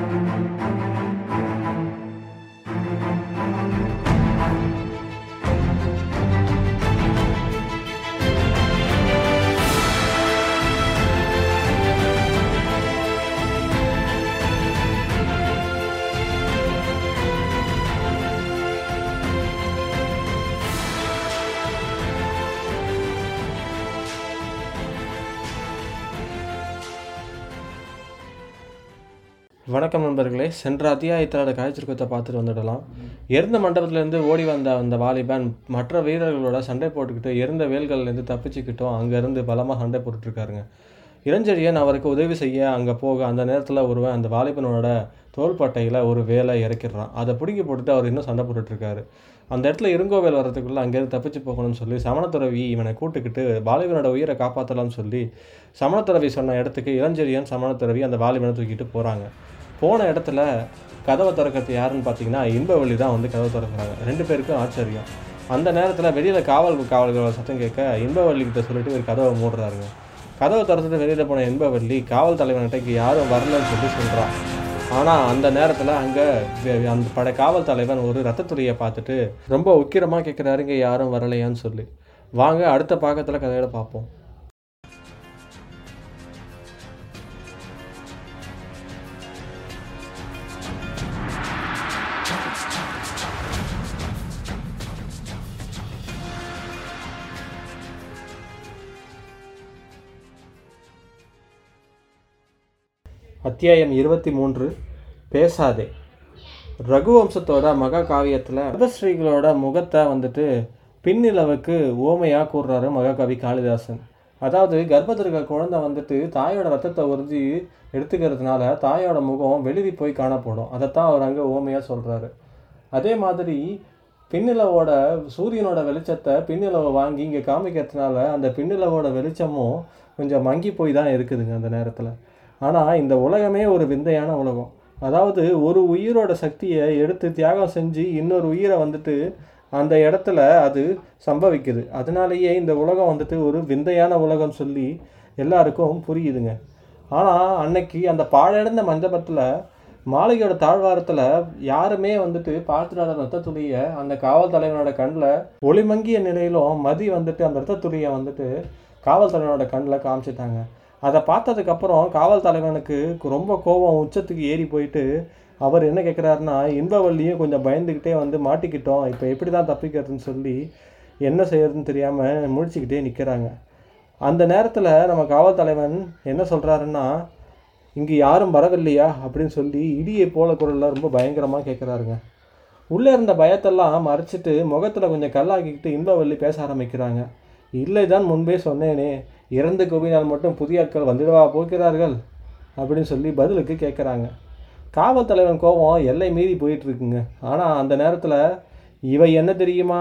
Música வணக்கம் நண்பர்களே. சென்ற அத்தியாயத்தோட காய்ச்சிருக்கத்தை பார்த்துட்டு வந்துடலாம். எருந்த மண்டபத்திலேருந்து ஓடி வந்த அந்த வாலிபன் மற்ற வீரர்களோட சண்டை போட்டுக்கிட்டு எருந்த வேல்கள்லேருந்து தப்பிச்சுக்கிட்டோம். அங்கேருந்து பலமாக சண்டை போட்டுட்ருக்காருங்க. இளஞ்செழியன் அவருக்கு உதவி செய்ய அங்கே போக அந்த நேரத்தில் ஒருவன் அந்த வாலிபனோட தோள்பட்டையில் ஒரு வேலை இறக்கிடுறான். அதை பிடுங்கி போட்டுட்டு அவர் இன்னும் சண்டை போட்டுட்ருக்காரு. அந்த இடத்துல இருங்கோவேல் வர்றதுக்குள்ளே அங்கேருந்து தப்பிச்சு போகணும்னு சொல்லி சமணத்துறவி இவனை கூட்டுக்கிட்டு வாலிபனோட உயிரை காப்பாற்றலாம்னு சொல்லி சமணத்துறவி சொன்ன இடத்துக்கு இளஞ்செழியன் சமணத்துறவி அந்த வாலிபனை தூக்கிட்டு போகிறாங்க போன இடத்துல கதவை திறக்கிறது யாருன்னு பார்த்தீங்கன்னா இன்பவழி தான் வந்து கதவை திறக்கிறாங்க. ரெண்டு பேருக்கும் ஆச்சரியம். அந்த நேரத்தில் வெளியில் காவல் காவல்களோட சத்தம் கேட்க இன்பவள்ளி கிட்ட சொல்லிட்டு ஒரு கதவை மூடுறாருங்க. கதவை திறந்துட்டு வெளியில் போன இன்பவள்ளி காவல் தலைவன்கிட்ட யாரும் வரலன்னு சொல்லி சொல்கிறான் ஆனால் அந்த நேரத்தில் அங்கே அந்த பட காவல் தலைவன் ஒரு ரத்தத்துறையை பார்த்துட்டு ரொம்ப உக்கிரமாக கேட்குறாரு இங்கே யாரும் வரலையான்னு சொல்லி. வாங்க அடுத்த பாக்கத்தில் கதையில பார்ப்போம். அத்தியாயம் இருபத்தி மூன்று பேசாதே. ரகுவம்சத்தோட மகா காவியத்தில் ரதஸ்ரீகளோட முகத்தை வந்துட்டு பின்னிலவுக்கு ஓமையாக கூறுறாரு மகாகவி காளிதாசன். அதாவது கர்ப்பத்தில் இருக்க குழந்தை வந்துட்டு தாயோட ரத்தத்தை உறிஞ்சி எடுத்துக்கிறதுனால தாயோட முகம் வெளிரி போய் காணப்படும். அதைத்தான் அவர் அங்கே ஓமையாக சொல்கிறாரு அதே மாதிரி பின்னிலவோட சூரியனோட வெளிச்சத்தை பின்னிலவை வாங்கி இங்கே காமிக்கிறதுனால அந்த பின்னிலவோட வெளிச்சமும் கொஞ்சம் மங்கி போய் தான் இருக்குதுங்க அந்த நேரத்தில். ஆனால் இந்த உலகமே ஒரு விந்தையான உலகம். அதாவது ஒரு உயிரோட சக்தியை எடுத்து தியாகம் செஞ்சு இன்னொரு உயிரை வந்துட்டு அந்த இடத்துல அது சம்பவிக்குது. அதனாலேயே இந்த உலகம் வந்துட்டு ஒரு விந்தையான உலகம் சொல்லி எல்லாருக்கும் புரியுதுங்க. ஆனால் அன்னைக்கு அந்த பாழடைந்த மண்டபத்தில் மாளிகையோட தாழ்வாரத்தில் யாருமே வந்துட்டு பார்த்துடாத ரத்த துளியை அந்த காவல் தலைவனோட கண்ணில் ஒளிமங்கிய நிலையிலும் மதி வந்துட்டு அந்த ரத்த துளியை வந்துட்டு காவல் தலைவனோட கண்ணில் காமிச்சிட்டாங்க. அதை பார்த்ததுக்கப்புறம் காவல் தலைவனுக்கு ரொம்ப கோபம் உச்சத்துக்கு ஏறி போயிட்டு அவர் என்ன கேட்குறாருன்னா இன்பவள்ளியும் கொஞ்சம் பயந்துக்கிட்டே வந்து மாட்டிக்கிட்டோம். இப்போ எப்படி தான் தப்பிக்கிறதுன்னு சொல்லி என்ன செய்யறதுன்னு தெரியாமல் முழிச்சுக்கிட்டே நிற்கிறாங்க அந்த நேரத்தில் நம்ம காவல் தலைவன் என்ன சொல்கிறாருன்னா இங்கே யாரும் வரவில்லையா? அப்படின்னு சொல்லி இடியை போல குரலில் ரொம்ப பயங்கரமாக கேட்குறாருங்க உள்ளே இருந்த பயத்தெல்லாம் மறைச்சிட்டு முகத்தில் கொஞ்சம் கல்லாக்கிக்கிட்டு இன்பவள்ளி பேச ஆரம்பிக்கிறாங்க. இல்லை தான் முன்பே சொன்னேனே. இறந்து கோவினால் மட்டும் புதிய ஆட்கள் வந்துடுவா போகிறார்கள் அப்படின்னு சொல்லி பதிலுக்கு கேட்குறாங்க. காவல் தலைவன் கோபம் எல்லை மீறி போயிட்டுருக்குங்க. ஆனால் அந்த நேரத்தில் இவை என்ன தெரியுமா?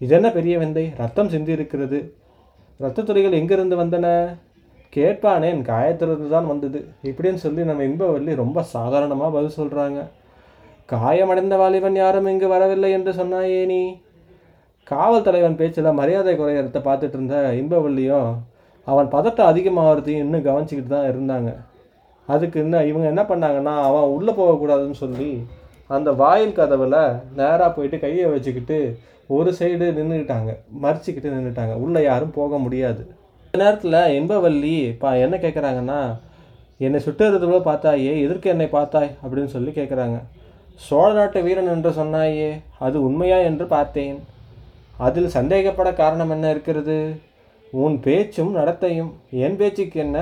இது என்ன பெரிய வெந்தை? ரத்தம் சிந்தி இருக்கிறது ரத்தத்துறைகள் எங்கிருந்து வந்தன? கேட்பானேன் காயத்திலிருந்து தான் வந்தது. இப்படின்னு சொல்லி நம்ம இன்பவள்ளி ரொம்ப சாதாரணமாக பதில் சொல்கிறாங்க காயமடைந்த வாலிபன் யாரும் இங்கு வரவில்லை என்று சொன்னாயே நீ? காவல் தலைவன் பேச்சில் மரியாதை குறையறத பார்த்துட்டு இருந்த இன்பவள்ளியும் அவன் பதட்டம் அதிகமாகிறதையும் இன்னும் கவனிச்சிக்கிட்டு தான் இருந்தாங்க. அதுக்கு இன்னும் இவங்க என்ன பண்ணாங்கன்னா அவன் உள்ளே போகக்கூடாதுன்னு சொல்லி அந்த வாயில் கதவில் நேராக போயிட்டு கையை வச்சுக்கிட்டு ஒரு சைடு நின்றுக்கிட்டாங்க மறிச்சிக்கிட்டு நின்றுட்டாங்க உள்ளே யாரும் போக முடியாது. இந்த நேரத்தில் இன்பவல்லி பா என்ன கேட்குறாங்கன்னா என்னை சுட்டுறதுல பார்த்தாயே எதற்கு என்னை பார்த்தாய் அப்படின்னு சொல்லி கேட்குறாங்க சோழ நாட்டு வீரன் என்று சொன்னாயே அது உண்மையா என்று பார்த்தேன். அதில் சந்தேகப்பட காரணம் என்ன இருக்கிறது? உன் பேச்சும் நடத்தையும் என் பேச்சுக்கு என்ன?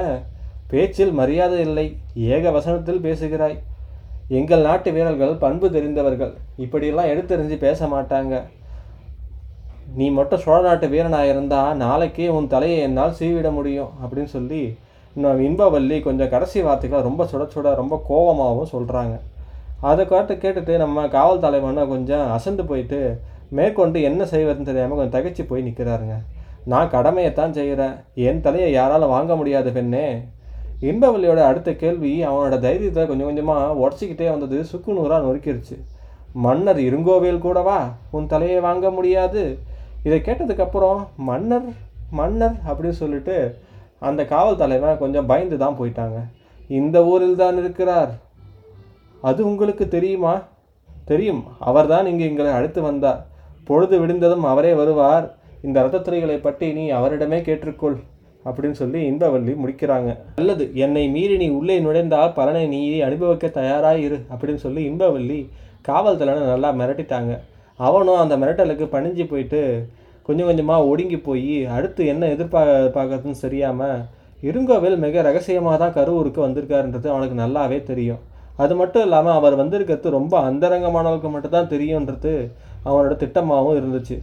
பேச்சில் மரியாதை இல்லை ஏக வசனத்தில் பேசுகிறாய். எங்கள் நாட்டு வீரர்கள் பண்பு தெரிந்தவர்கள். இப்படியெல்லாம் எடுத்தெறிஞ்சு பேச மாட்டாங்க. நீ மட்டும் சோழ நாட்டு வீரனாக இருந்தால் நாளைக்கே உன் தலையை என்னால் சீவிட முடியும் அப்படின்னு சொல்லி இன்னும் இன்பவல்லி கொஞ்சம் கடைசி வார்த்தைகளை ரொம்ப சுட சுட ரொம்ப கோபமாகவும் சொல்கிறாங்க அதை கேட்டு கேட்டுட்டு நம்ம காவல் தலைவனை கொஞ்சம் அசந்து போயிட்டு மேற்கொண்டு என்ன செய்வதுன்னு தெரியாமல் கொஞ்சம் தகச்சு போய் நிற்கிறாருங்க நான் கடமையைத்தான் செய்கிறேன் என் தலையை யாராலும் வாங்க முடியாது பெண்ணே. இன்பவல்லியோட அடுத்த கேள்வி அவனோட தைரியத்தை கொஞ்சம் கொஞ்சமாக உடச்சிக்கிட்டே வந்தது சுக்குநூறாக நொறுக்கிருச்சு. மன்னர் இருங்கோவேல் கூடவா உன் தலையை வாங்க முடியாது. இதை கேட்டதுக்கப்புறம் மன்னர் மன்னர் அப்படின்னு சொல்லிட்டு அந்த காவல் தலைவன் கொஞ்சம் பயந்து தான் போயிட்டாங்க. இந்த ஊரில் தான் இருக்கிறார். அது உங்களுக்கு தெரியுமா? தெரியும். அவர்தான் இங்கே எங்களை அழைத்து வந்தார். பொழுது விடிந்ததும் அவரே வருவார். இந்த ரத்தத்துறைகளை பற்றி நீ அவரிடமே கேட்டுக்கொள் அப்படின்னு சொல்லி இன்பவல்லி முடிக்கிறாங்க. நல்லது என்னை மீறி நீ உள்ளே நுழைந்தால் பலனை நீ அனுபவிக்க தயாராக இரு அப்படின்னு சொல்லி இன்பவல்லி காவல்தலனை நல்லா மிரட்டிட்டாங்க. அவனும் அந்த மிரட்டலுக்கு பணிஞ்சு போயிட்டு கொஞ்சம் கொஞ்சமாக ஒடுங்கி போய் அடுத்து என்ன எதிர்பார்க்க பார்க்கறதுன்னு தெரியாமல் இருங்கோவில் மிக ரகசியமாக தான் கரூருக்கு வந்திருக்காருன்றது அவனுக்கு நல்லாவே தெரியும். அது மட்டும் இல்லாமல் அவர் வந்திருக்கிறது ரொம்ப அந்தரங்கமானவர்களுக்கு மட்டும்தான் தெரியுன்றது அவனோட திட்டமாகவும் இருந்துச்சு.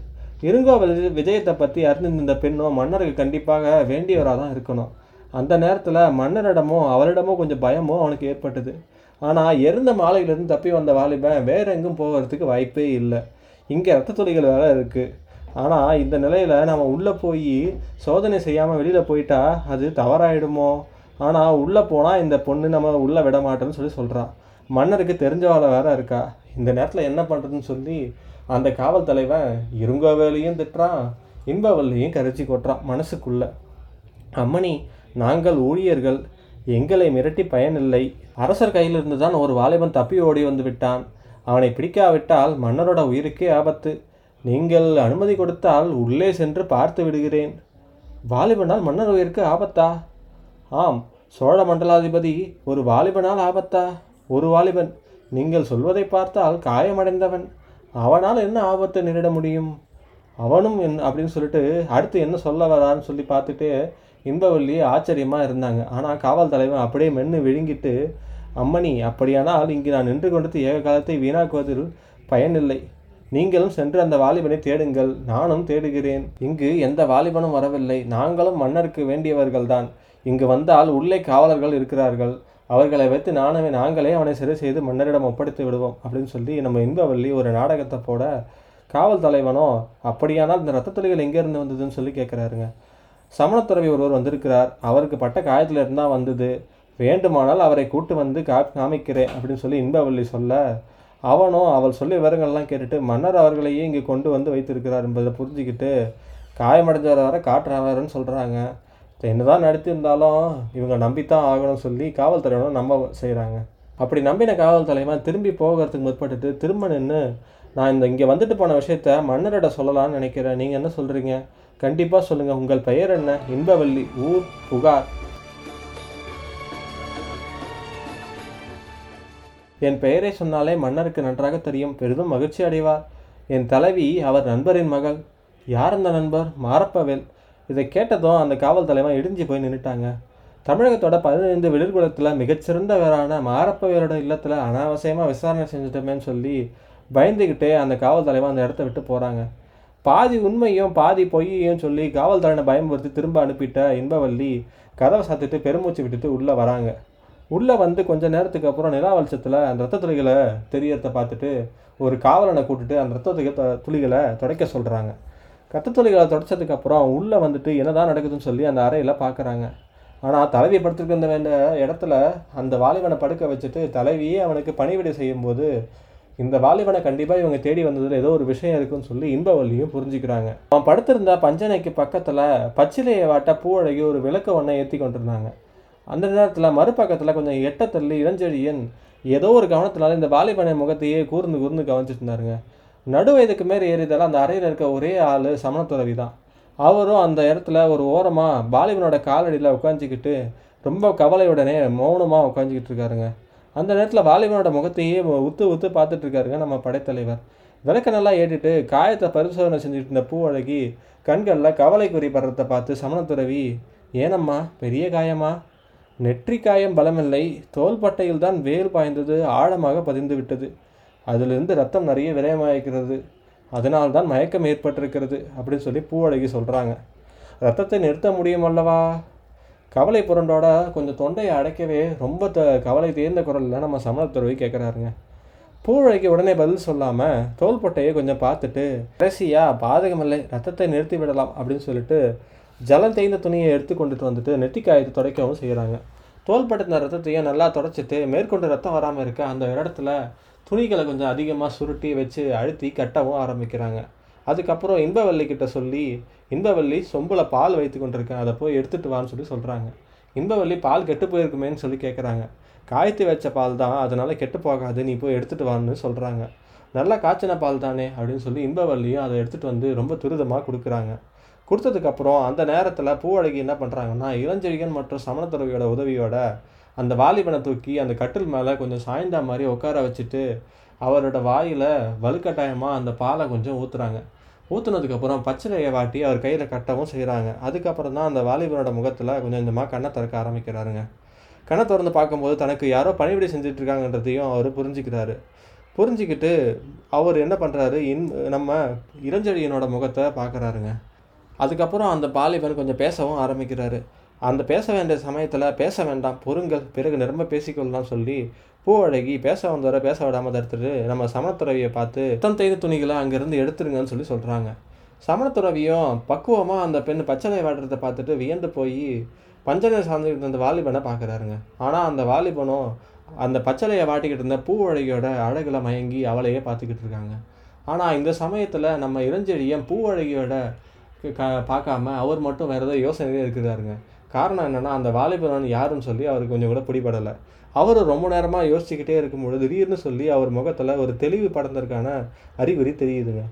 இருங்கோவில் விஜயத்தை பற்றி அறிந்திருந்த பெண்ணும் மன்னருக்கு கண்டிப்பாக வேண்டியவராக தான் இருக்கணும். அந்த நேரத்தில் மன்னரிடமும் அவரிடமும் கொஞ்சம் பயமும் அவனுக்கு ஏற்பட்டது. ஆனால் எருந்த மாலையிலிருந்து தப்பி வந்த வாலிபன் வேற எங்கும் போகிறதுக்கு வாய்ப்பே இல்லை. இங்கே ரத்த துளிகள் வேற இருக்குது ஆனால் இந்த நிலையில் நம்ம உள்ளே போய் சோதனை செய்யாமல் வெளியில் போயிட்டா அது தவறாயிடுமோ? ஆனால் உள்ளே போனால் இந்த பொண்ணு நம்ம உள்ளே விட மாட்டோம்னு சொல்லி சொல்கிறான் மன்னருக்கு தெரிஞ்சவாளை வேற இருக்கா. இந்த நேரத்தில் என்ன பண்ணுறதுன்னு சொல்லி அந்த காவல் தலைவன் இருங்கோவேலையும் திட்டுறான் இன்பவல்லையும் கரைச்சி கொட்டுறான் மனசுக்குள்ள. அம்மணி நாங்கள் ஊழியர்கள் எங்களை மிரட்டி பயனில்லை. அரசர் கையிலிருந்து தான் ஒரு வாலிபன் தப்பி ஓடி வந்து விட்டான். அவனை பிடிக்காவிட்டால் மன்னரோட உயிருக்கே ஆபத்து. நீங்கள் அனுமதி கொடுத்தால் உள்ளே சென்று பார்த்து விடுகிறேன். வாலிபனால் மன்னர் உயிருக்கு ஆபத்தா? ஆம் சோழ மண்டலாதிபதி ஒரு வாலிபனால் ஆபத்தா? ஒரு வாலிபன் நீங்கள் சொல்வதை பார்த்தால் காயமடைந்தவன். அவனால் என்ன ஆபத்தை நேரிட முடியும்? அவனும் என் அப்படின்னு சொல்லிட்டு அடுத்து என்ன சொல்ல வரான்னு சொல்லி பார்த்துட்டு இன்பவல்லி ஆச்சரியமாக இருந்தாங்க. ஆனால் காவல் தலைவன் அப்படியே மென்று விழுங்கிட்டு அம்மணி அப்படியானால் இங்கு நான் நின்று கொண்டது ஏக காலத்தை வீணாக்குவதில் பயனில்லை. நீங்களும் சென்று அந்த வாலிபனை தேடுங்கள். நானும் தேடுகிறேன். இங்கு எந்த வாலிபனும் வரவில்லை. நாங்களும் மன்னருக்கு வேண்டியவர்கள்தான். இங்கு வந்தால் உள்ளே காவலர்கள் இருக்கிறார்கள். அவர்களை வைத்து நானவே நாங்களே அவனை சிறை செய்து மன்னரிடம் ஒப்படைத்து விடுவோம் அப்படின்னு சொல்லி நம்ம இன்பவல்லி ஒரு நாடகத்தை போட காவல் தலைவனோ அப்படியானால் இந்த ரத்த துளிகள் எங்கேருந்து வந்ததுன்னு சொல்லி கேட்குறாருங்க. சமணத்துறவி ஒருவர் வந்திருக்கிறார். அவருக்கு பட்ட காயத்தில் இருந்தால் வந்தது. வேண்டுமானால் அவரை கூட்டு வந்து கா காமிக்கிறேன் அப்படின்னு சொல்லி இன்பவல்லி சொல்ல அவனும் அவள் சொல்லி விவரங்கள்லாம் கேட்டுட்டு மன்னர் அவர்களையே இங்கே கொண்டு வந்து வைத்திருக்கிறார் என்பதை புரிஞ்சுக்கிட்டு காயமடைஞ்சவரை வர காட்டுறவர்னு சொல்கிறாங்க என்னதான் நடத்தியிருந்தாலும் இவங்க நம்பித்தான் ஆகணும்னு சொல்லி காவல் தலைவனும் நம்ப செய்கிறாங்க அப்படி நம்பின காவல் தலைவன் திரும்பி போகிறதுக்கு முற்பட்டுட்டு திரும்ப நின்று நான் இந்த இங்கே வந்துட்டு போன விஷயத்த மன்னரிட சொல்லலாம்னு நினைக்கிறேன். நீங்கள் என்ன சொல்கிறீங்க கண்டிப்பாக சொல்லுங்கள் உங்கள் பெயர் என்ன? இன்பவல்லி. ஊர் புகார். என் பெயரை சொன்னாலே மன்னருக்கு நன்றாக தெரியும். பெரிதும் மகிழ்ச்சி அடைவார். என் தலைவி அவர் நண்பரின் மகள். யார் அந்த நண்பர்? மாரப்பவேல். இதை கேட்டதும் அந்த காவல் தலைவன் இடிஞ்சு போய் நின்றுட்டாங்க தமிழகத்தோட பதினைந்து வெளிர்குளத்தில் மிகச்சிறந்தவரான மாரப்பவேலோட இல்லத்தில் அனாவசியமாக விசாரணை செஞ்சுட்டோமேன்னு சொல்லி பயந்துக்கிட்டே அந்த காவல் தலைவன் அந்த இடத்த விட்டு போகிறாங்க பாதி உண்மையும் பாதி பொய்யையும் சொல்லி காவல் தலைவனை பயமுறுத்தி திரும்ப அனுப்பிட்ட இன்பவல்லி கதவை சாத்திட்டு பெருமூச்சு விட்டுட்டு உள்ளே வராங்க. உள்ளே வந்து கொஞ்ச நேரத்துக்கு அப்புறம் நிலா வெளிச்சத்தில் அந்த ரத்த துளிகளை தெரியறத பார்த்துட்டு ஒரு காவலனை கூட்டுட்டு அந்த ரத்த துளிகளை துடைக்க சொல்கிறாங்க ரத்த துளிகளை அப்புறம் உள்ளே வந்துட்டு என்னதான் நடக்குதுன்னு சொல்லி அந்த அறையில் பார்க்குறாங்க ஆனால் தலைவி படுத்துருக்க வேண்டிய இடத்துல அந்த வாலிபனை படுக்க வச்சுட்டு தலைவியே அவனுக்கு பணிவிடை செய்யும்போது இந்த வாலிபனை கண்டிப்பாக இவங்க தேடி வந்ததில் ஏதோ ஒரு விஷயம் இருக்குன்னு சொல்லி இன்பவல்லியும் புரிஞ்சுக்கிறாங்க. அவன் படுத்திருந்த பஞ்சனைக்கு பக்கத்தில் பச்சிலையை வாட்ட பூவழகி ஒரு விளக்கு ஒன்றை ஏற்றி கொண்டிருந்தாங்க. அந்த நேரத்தில் மறுபக்கத்தில் கொஞ்சம் எட்ட தள்ளி இளஞ்செழியன் ஏதோ ஒரு கவனத்தினால இந்த வாலிபனை முகத்தையே கூர்ந்து கூர்ந்து கவனிச்சிட்டு இருந்தாருங்க. நடு வயதுக்கு மேலே அந்த அறையில் இருக்க ஒரே ஆள் சமணத்துறவி தான். அவரும் அந்த இடத்துல ஒரு ஓரமாக பாலிபனோட காலடியில் உட்காந்துக்கிட்டு ரொம்ப கவலையுடனே மௌனமாக உட்காந்துக்கிட்டு இருக்காருங்க. அந்த நேரத்தில் வாலிபனோட முகத்தையே உத்து உத்து பார்த்துட்டு இருக்காருங்க நம்ம படைத்தலைவர். விளக்க நல்லா ஏற்றிட்டு காயத்தை பரிசோதனை செஞ்சுட்டு இருந்த பூவழகி கண்களில் கவலை குறிப்படுறதை பார்த்து சமணத்துறவி ஏனம்மா பெரிய காயமா? நெற்றி காயம் பலமில்லை. தோள்பட்டையில் தான் வேல் பாய்ந்தது ஆழமாக பதிந்து விட்டது. அதிலிருந்து ரத்தம் நிறைய விரயமாயிருக்கிறது. அதனால் தான் மயக்கம் ஏற்பட்டிருக்கிறது அப்படின்னு சொல்லி பூவழகி சொல்கிறாங்க ரத்தத்தை நிறுத்த முடியும் அல்லவா கவலை புரண்டோட கொஞ்சம் தொண்டையை அடைக்கவே ரொம்ப த கவலை தேர்ந்த குரலில் நம்ம சமணத்துறவி கேட்குறாருங்க பூவழகி உடனே பதில் சொல்லாமல் தோள்பட்டையை கொஞ்சம் பார்த்துட்டு கடைசியாக பாதகமில்லை ரத்தத்தை நிறுத்தி விடலாம் அப்படின்னு சொல்லிட்டு ஜலம் தேய்ந்த துணியை எடுத்து கொண்டுட்டு வந்துட்டு நெத்திக்காயத்தை துடைக்கவும் செய்கிறாங்க தோள்பட்டின ரத்தத்தையும் நல்லா தொடச்சிட்டு மேற்கொண்டு ரத்தம் வராமல் இருக்க அந்த இடத்துல துணிகளை கொஞ்சம் அதிகமாக சுருட்டி வச்சு அழுத்தி கட்டவும் ஆரம்பிக்கிறாங்க. அதுக்கப்புறம் இன்பவல்லி கிட்ட சொல்லி இன்பவல்லி சொம்பில் பால் வைத்து கொண்டிருக்கேன் அதை போய் எடுத்துட்டு வான்னு சொல்லி சொல்கிறாங்க இன்பவல்லி பால் கெட்டு போயிருக்குமேன்னு சொல்லி கேட்குறாங்க காய்த்து வச்ச பால் தான் அதனால் கெட்டு போகாது நீ போய் எடுத்துகிட்டு வான்னு சொல்கிறாங்க நல்லா காய்ச்சின பால் தானே அப்படின்னு சொல்லி இன்பவல்லியும் அதை எடுத்துகிட்டு வந்து ரொம்ப துரிதமாக கொடுக்குறாங்க. கொடுத்ததுக்கப்புறம் அந்த நேரத்தில் பூவழகி என்ன பண்ணுறாங்கன்னா இளஞ்செழிகன் மற்றும் சமணத்துறவியோட உதவியோட அந்த வாலிபனை தூக்கி அந்த கட்டில் மேலே கொஞ்சம் சாய்ந்தா மாதிரி உட்கார வச்சுட்டு அவரோட வாயில் வலுக்கட்டாயமாக அந்த பாலை கொஞ்சம் ஊற்றுறாங்க ஊற்றுனதுக்கப்புறம் பச்சளையை வாட்டி அவர் கையில் கட்டவும் செய்கிறாங்க அதுக்கப்புறம் தான் அந்த வாலிபனோட முகத்தில் கொஞ்சம் கொஞ்சமாக கண்ணை திறக்க ஆரம்பிக்கிறாருங்க. கண்ணை திறந்து பார்க்கும்போது தனக்கு யாரோ பணிவிடை செஞ்சிட்ருக்காங்கன்றதையும் அவர் புரிஞ்சுக்கிறாரு புரிஞ்சுக்கிட்டு அவர் என்ன பண்ணுறாரு இன் நம்ம இளஞ்செழியனோட முகத்தை பார்க்குறாருங்க. அதுக்கப்புறம் அந்த பாலிபன் கொஞ்சம் பேசவும் ஆரம்பிக்கிறாரு. அந்த பேச வேண்டிய சமயத்தில் பேச வேண்டாம் பொறுங்கள். பிறகு நிரம்ப பேசிக்கொள்ளலாம் சொல்லி பூவழகி பேச வந்தவரை பேச விடாமல் தடுத்துட்டு நம்ம சமணத்துறவியை பார்த்து தம் தேய்ந்த துணிகளை அங்கேருந்து எடுத்துருங்கன்னு சொல்லி சொல்கிறாங்க சமணத்துறவியும் பக்குவமாக அந்த பெண் பச்சனை வாடுறதை பார்த்துட்டு வியந்து போய் பஞ்சனை சார்ந்துக்கிட்டு இருந்த வாலிபனை பார்க்குறாருங்க. ஆனால் அந்த வாலிபனும் அந்த பச்சலையை வாட்டிக்கிட்டு இருந்த பூவழகியோட அழகில் மயங்கி அவளையே பார்த்துக்கிட்டு இருக்காங்க. ஆனால் இந்த சமயத்தில் நம்ம இளஞ்செழியன் பூவழகியோட க பார்க்காம அவர் மட்டும் வேறு ஏதோ யோசனையே இருக்கிறாருங்க. காரணம் என்னென்னா அந்த வாலிபன் யாருன்னு சொல்லி அவருக்கு கொஞ்சம் கூட பிடிபடலை. அவர் ரொம்ப நேரமாக யோசிச்சுக்கிட்டே இருக்கும்பொழுது திடீர்னு சொல்லி அவர் முகத்தில் ஒரு தெளிவு படந்ததுக்கான அறிகுறி தெரியுதுங்க.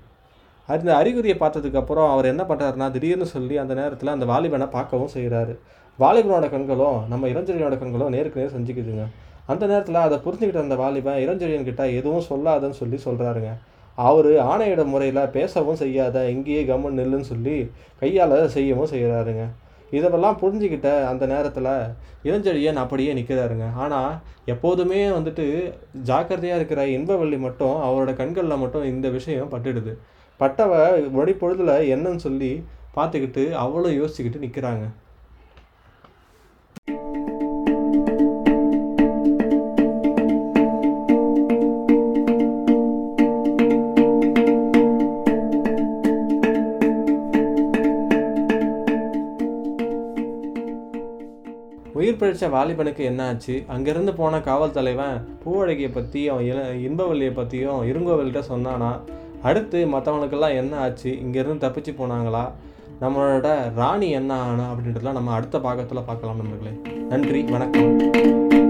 அந்த அறிகுறியை பார்த்ததுக்கப்புறம் அவர் என்ன பண்ணுறாருனா திடீர்னு சொல்லி அந்த நேரத்தில் அந்த வாலிபனை பார்க்கவும் செய்கிறாரு வாலிபனோட கண்களும் நம்ம இளஞ்செழியனோட கண்களும் நேருக்கு நேர் செஞ்சுக்குதுங்க அந்த நேரத்தில் அதை புரிஞ்சுக்கிட்ட அந்த வாலிபன் இளஞ்செழியன்கிட்ட எதுவும் சொல்லாதன்னு சொல்லி சொல்கிறாருங்க அவர் ஆணையிட முறையில் பேசவும் செய்யாத இங்கேயே கம்மன் நில்லுன்னு சொல்லி கையால் செய்யவும் செய்கிறாருங்க இதெல்லாம் புரிஞ்சுக்கிட்ட அந்த நேரத்தில் இளஞ்செழியன் அப்படியே நிற்கிறாருங்க ஆனால் எப்போதுமே வந்துட்டு ஜாக்கிரதையாக இருக்கிற இன்பவள்ளி மட்டும் அவரோட கண்களில் மட்டும் இந்த விஷயம் பட்டுடுது. பட்டவ மொழி பொழுதில் என்னன்னு சொல்லி பார்த்துக்கிட்டு அவ்வளோ யோசிச்சுக்கிட்டு நிற்கிறாங்க உயிர் வாலிபனுக்கு என்ன ஆச்சு அங்கேருந்து போன காவல் தலைவன் பூவழகியை பற்றி அவன் இள இன்பவல்லியை பற்றியும் இருங்கோவல்கிட்ட சொன்னானா அடுத்து மற்றவனுக்கெல்லாம் என்ன ஆச்சு? இங்கேருந்து தப்பிச்சு போனாங்களா? நம்மளோட ராணி என்ன ஆனா? அப்படின்றதெல்லாம் நம்ம அடுத்த பாகத்தில் பார்க்கலாம் நண்பர்களே. நன்றி வணக்கம்.